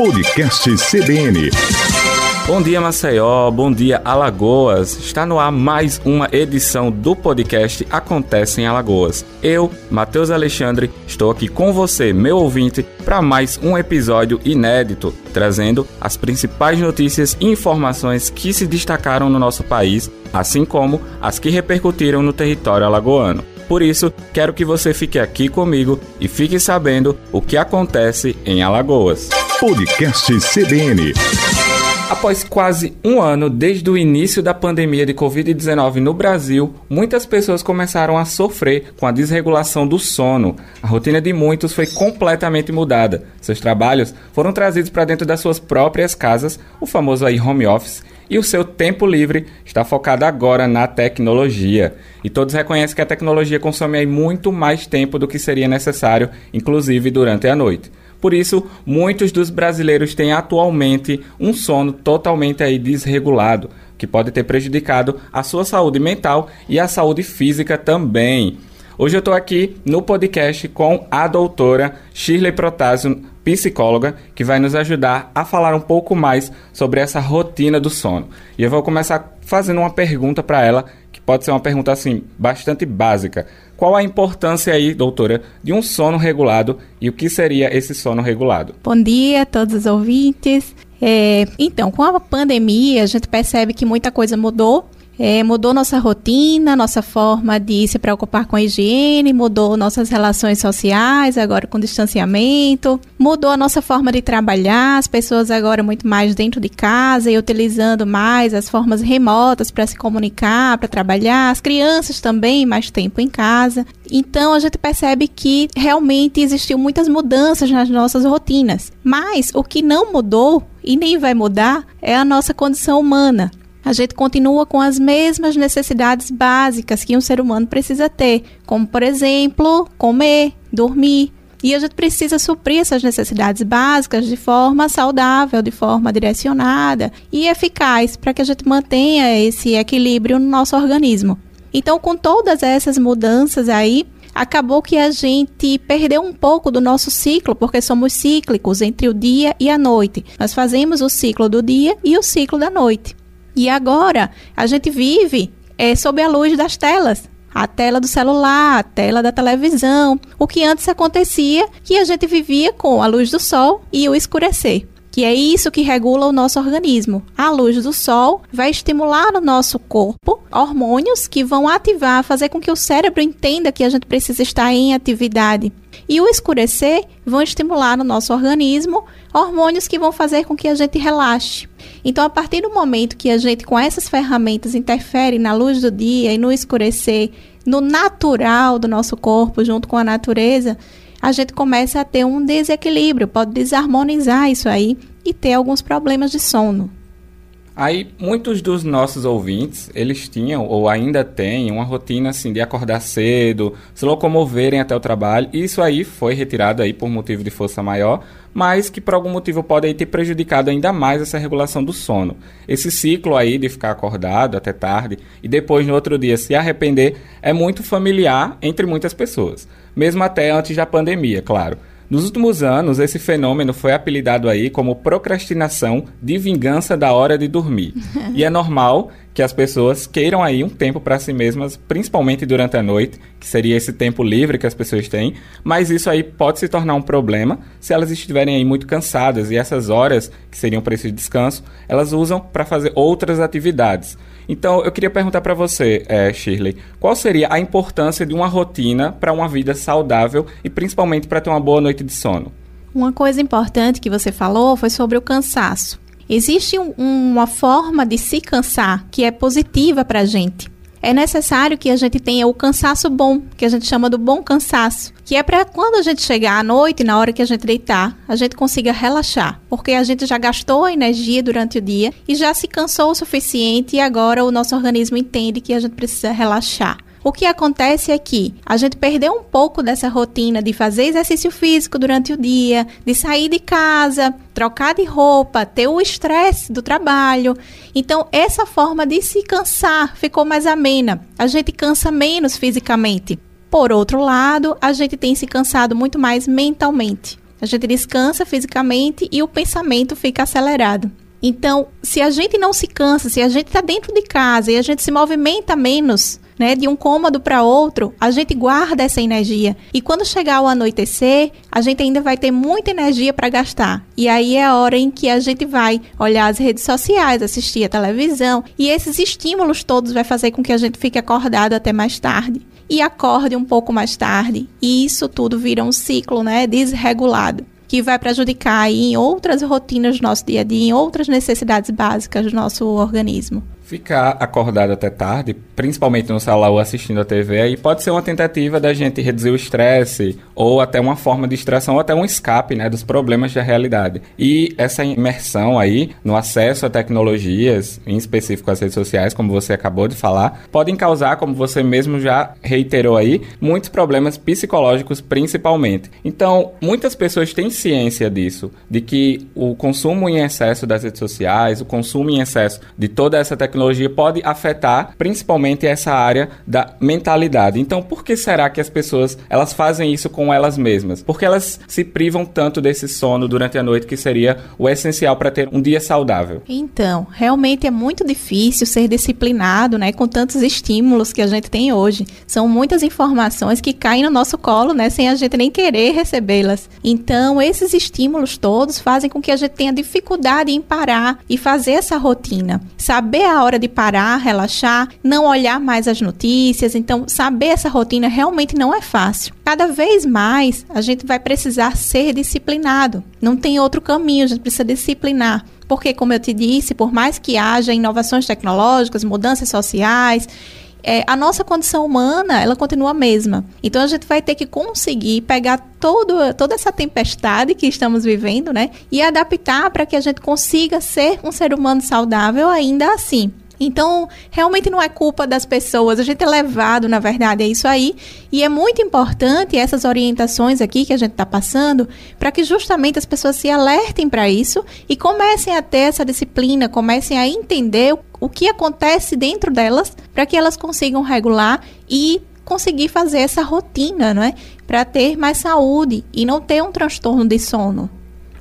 Podcast CBN. Bom dia, Maceió. Bom dia, Alagoas. Está no ar mais uma edição do podcast Acontece em Alagoas. Eu, Matheus Alexandre, estou aqui com você, meu ouvinte, para mais um episódio inédito, trazendo as principais notícias e informações que se destacaram no nosso país, assim como as que repercutiram no território alagoano. Por isso, quero que você fique aqui comigo e fique sabendo o que acontece em Alagoas. Podcast CBN. Após quase um ano desde o início da pandemia de Covid-19 no Brasil, muitas pessoas começaram a sofrer com a desregulação do sono. A rotina de muitos foi completamente mudada. Seus trabalhos foram trazidos para dentro das suas próprias casas, o famoso aí home office, e o seu tempo livre está focado agora na tecnologia. E todos reconhecem que a tecnologia consome aí muito mais tempo do que seria necessário, inclusive durante a noite. Por isso, muitos dos brasileiros têm atualmente um sono totalmente aí desregulado, que pode ter prejudicado a sua saúde mental e a saúde física também. Hoje eu estou aqui no podcast com a doutora Shirley Protásio, psicóloga, que vai nos ajudar a falar um pouco mais sobre essa rotina do sono. E eu vou começar fazendo uma pergunta para ela, pode ser uma pergunta assim bastante básica. Qual a importância aí, doutora, de um sono regulado e o que seria esse sono regulado? Bom dia a todos os ouvintes. É, então, com a pandemia, a gente percebe que muita coisa mudou é, mudou nossa rotina, nossa forma de se preocupar com a higiene, mudou nossas relações sociais, agora com distanciamento, mudou a nossa forma de trabalhar, as pessoas agora muito mais dentro de casa e utilizando mais as formas remotas para se comunicar, para trabalhar, as crianças também mais tempo em casa. Então a gente percebe que realmente existiu muitas mudanças nas nossas rotinas. Mas o que não mudou e nem vai mudar é a nossa condição humana a gente continua com as mesmas necessidades básicas que um ser humano precisa ter, como, por exemplo, comer, dormir. E a gente precisa suprir essas necessidades básicas de forma saudável, de forma direcionada e eficaz, para que a gente mantenha esse equilíbrio no nosso organismo. Então, com todas essas mudanças aí, acabou que a gente perdeu um pouco do nosso ciclo, porque somos cíclicos entre o dia e a noite. Nós fazemos o ciclo do dia e o ciclo da noite. E agora a gente vive é, sob a luz das telas. A tela do celular, a tela da televisão. O que antes acontecia que a gente vivia com a luz do sol e o escurecer que é isso que regula o nosso organismo. A luz do sol vai estimular no nosso corpo hormônios que vão ativar, fazer com que o cérebro entenda que a gente precisa estar em atividade. E o escurecer vão estimular no nosso organismo hormônios que vão fazer com que a gente relaxe. Então, a partir do momento que a gente, com essas ferramentas, interfere na luz do dia e no escurecer, no natural do nosso corpo, junto com a natureza, a gente começa a ter um desequilíbrio, pode desarmonizar isso aí e ter alguns problemas de sono. Aí, muitos dos nossos ouvintes, eles tinham ou ainda têm uma rotina assim de acordar cedo, se locomoverem até o trabalho. E isso aí foi retirado aí por motivo de força maior, mas que por algum motivo pode aí ter prejudicado ainda mais essa regulação do sono. Esse ciclo aí de ficar acordado até tarde e depois no outro dia se arrepender é muito familiar entre muitas pessoas, mesmo até antes da pandemia, claro. Nos últimos anos, esse fenômeno foi apelidado aí como procrastinação de vingança da hora de dormir. e é normal que as pessoas queiram aí um tempo para si mesmas, principalmente durante a noite, que seria esse tempo livre que as pessoas têm, mas isso aí pode se tornar um problema se elas estiverem aí muito cansadas e essas horas que seriam para esse descanso, elas usam para fazer outras atividades. Então, eu queria perguntar para você, é, Shirley, qual seria a importância de uma rotina para uma vida saudável e principalmente para ter uma boa noite de sono? Uma coisa importante que você falou foi sobre o cansaço. Existe um, uma forma de se cansar que é positiva para a gente é necessário que a gente tenha o cansaço bom, que a gente chama do bom cansaço, que é para quando a gente chegar à noite, na hora que a gente deitar, a gente consiga relaxar, porque a gente já gastou a energia durante o dia e já se cansou o suficiente e agora o nosso organismo entende que a gente precisa relaxar. O que acontece é que a gente perdeu um pouco dessa rotina de fazer exercício físico durante o dia, de sair de casa, trocar de roupa, ter o estresse do trabalho. Então, essa forma de se cansar ficou mais amena. A gente cansa menos fisicamente. Por outro lado, a gente tem se cansado muito mais mentalmente. A gente descansa fisicamente e o pensamento fica acelerado. Então, se a gente não se cansa, se a gente está dentro de casa e a gente se movimenta menos, né, de um cômodo para outro, a gente guarda essa energia. E quando chegar o anoitecer, a gente ainda vai ter muita energia para gastar. E aí é a hora em que a gente vai olhar as redes sociais, assistir a televisão, e esses estímulos todos vai fazer com que a gente fique acordado até mais tarde. E acorde um pouco mais tarde. E isso tudo vira um ciclo, né, desregulado que vai prejudicar em outras rotinas do nosso dia a dia, em outras necessidades básicas do nosso organismo. Ficar acordado até tarde, principalmente no ou assistindo a TV, aí pode ser uma tentativa da gente reduzir o estresse, ou até uma forma de distração, ou até um escape né, dos problemas da realidade. E essa imersão aí no acesso a tecnologias, em específico as redes sociais, como você acabou de falar, podem causar, como você mesmo já reiterou aí, muitos problemas psicológicos principalmente. Então, muitas pessoas têm ciência disso, de que o consumo em excesso das redes sociais, o consumo em excesso de toda essa tecnologia, tecnologia pode afetar principalmente essa área da mentalidade. Então, por que será que as pessoas elas fazem isso com elas mesmas? Porque elas se privam tanto desse sono durante a noite que seria o essencial para ter um dia saudável? Então, realmente é muito difícil ser disciplinado, né, com tantos estímulos que a gente tem hoje. São muitas informações que caem no nosso colo, né, sem a gente nem querer recebê-las. Então, esses estímulos todos fazem com que a gente tenha dificuldade em parar e fazer essa rotina. Saber a hora hora de parar, relaxar, não olhar mais as notícias. Então, saber essa rotina realmente não é fácil. Cada vez mais a gente vai precisar ser disciplinado. Não tem outro caminho, a gente precisa disciplinar. Porque, como eu te disse, por mais que haja inovações tecnológicas, mudanças sociais, é, a nossa condição humana ela continua a mesma. Então a gente vai ter que conseguir pegar todo, toda essa tempestade que estamos vivendo, né, e adaptar para que a gente consiga ser um ser humano saudável ainda assim. Então, realmente não é culpa das pessoas, a gente é levado, na verdade, a isso aí. E é muito importante essas orientações aqui que a gente está passando, para que justamente as pessoas se alertem para isso e comecem a ter essa disciplina, comecem a entender o que acontece dentro delas, para que elas consigam regular e conseguir fazer essa rotina, não é? Para ter mais saúde e não ter um transtorno de sono.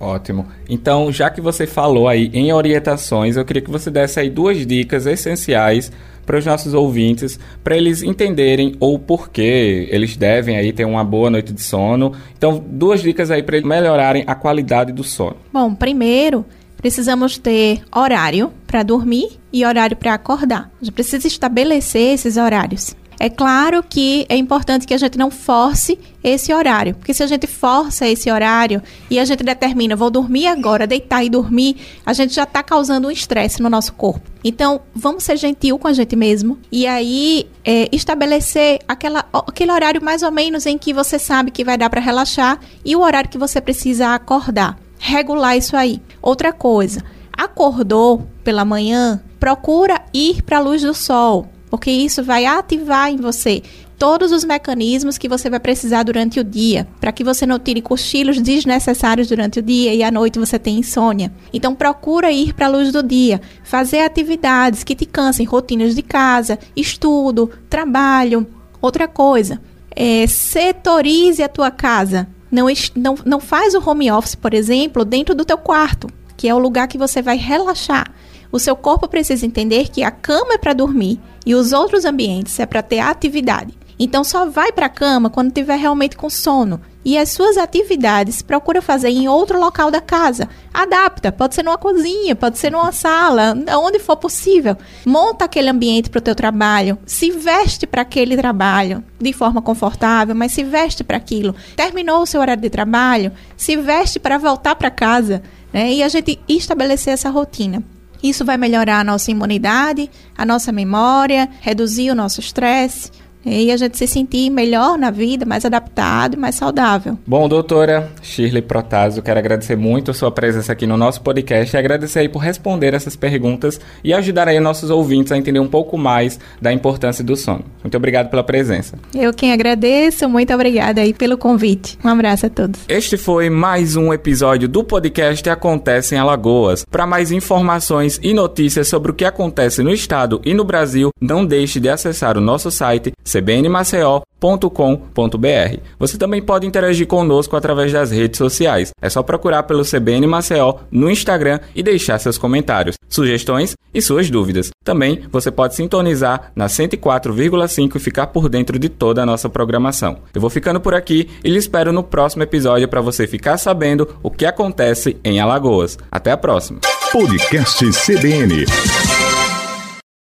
Ótimo. Então, já que você falou aí em orientações, eu queria que você desse aí duas dicas essenciais para os nossos ouvintes, para eles entenderem o porquê eles devem aí ter uma boa noite de sono. Então, duas dicas aí para eles melhorarem a qualidade do sono. Bom, primeiro, precisamos ter horário para dormir e horário para acordar. A gente precisa estabelecer esses horários. É claro que é importante que a gente não force esse horário, porque se a gente força esse horário e a gente determina, vou dormir agora, deitar e dormir, a gente já está causando um estresse no nosso corpo. Então, vamos ser gentil com a gente mesmo e aí é, estabelecer aquela, aquele horário mais ou menos em que você sabe que vai dar para relaxar e o horário que você precisa acordar. Regular isso aí. Outra coisa, acordou pela manhã, procura ir para a luz do sol porque isso vai ativar em você todos os mecanismos que você vai precisar durante o dia, para que você não tire cochilos desnecessários durante o dia e à noite você tenha insônia. Então procura ir para a luz do dia, fazer atividades que te cansem, rotinas de casa, estudo, trabalho. Outra coisa, é, setorize a tua casa. Não, não, não faz o home office, por exemplo, dentro do teu quarto, que é o lugar que você vai relaxar. O seu corpo precisa entender que a cama é para dormir e os outros ambientes é para ter atividade. Então só vai para a cama quando tiver realmente com sono. E as suas atividades procura fazer em outro local da casa. Adapta, pode ser numa cozinha, pode ser numa sala, onde for possível. Monta aquele ambiente para o teu trabalho, se veste para aquele trabalho de forma confortável, mas se veste para aquilo. Terminou o seu horário de trabalho, se veste para voltar para casa, né? E a gente estabelecer essa rotina. Isso vai melhorar a nossa imunidade, a nossa memória, reduzir o nosso estresse, e a gente se sentir melhor na vida, mais adaptado e mais saudável. Bom, doutora Shirley Protásio, quero agradecer muito a sua presença aqui no nosso podcast e agradecer aí por responder essas perguntas e ajudar aí nossos ouvintes a entender um pouco mais da importância do sono. Muito obrigado pela presença. Eu quem agradeço, muito obrigada aí pelo convite. Um abraço a todos. Este foi mais um episódio do podcast Acontece em Alagoas. Para mais informações e notícias sobre o que acontece no estado e no Brasil, não deixe de acessar o nosso site cbnmaceo.com.br. Você também pode interagir conosco através das redes sociais. É só procurar pelo CBN Maceió no Instagram e deixar seus comentários, sugestões e suas dúvidas. Também você pode sintonizar na 104,5 e ficar por dentro de toda a nossa programação. Eu vou ficando por aqui e lhe espero no próximo episódio para você ficar sabendo o que acontece em Alagoas. Até a próxima. Podcast CBN.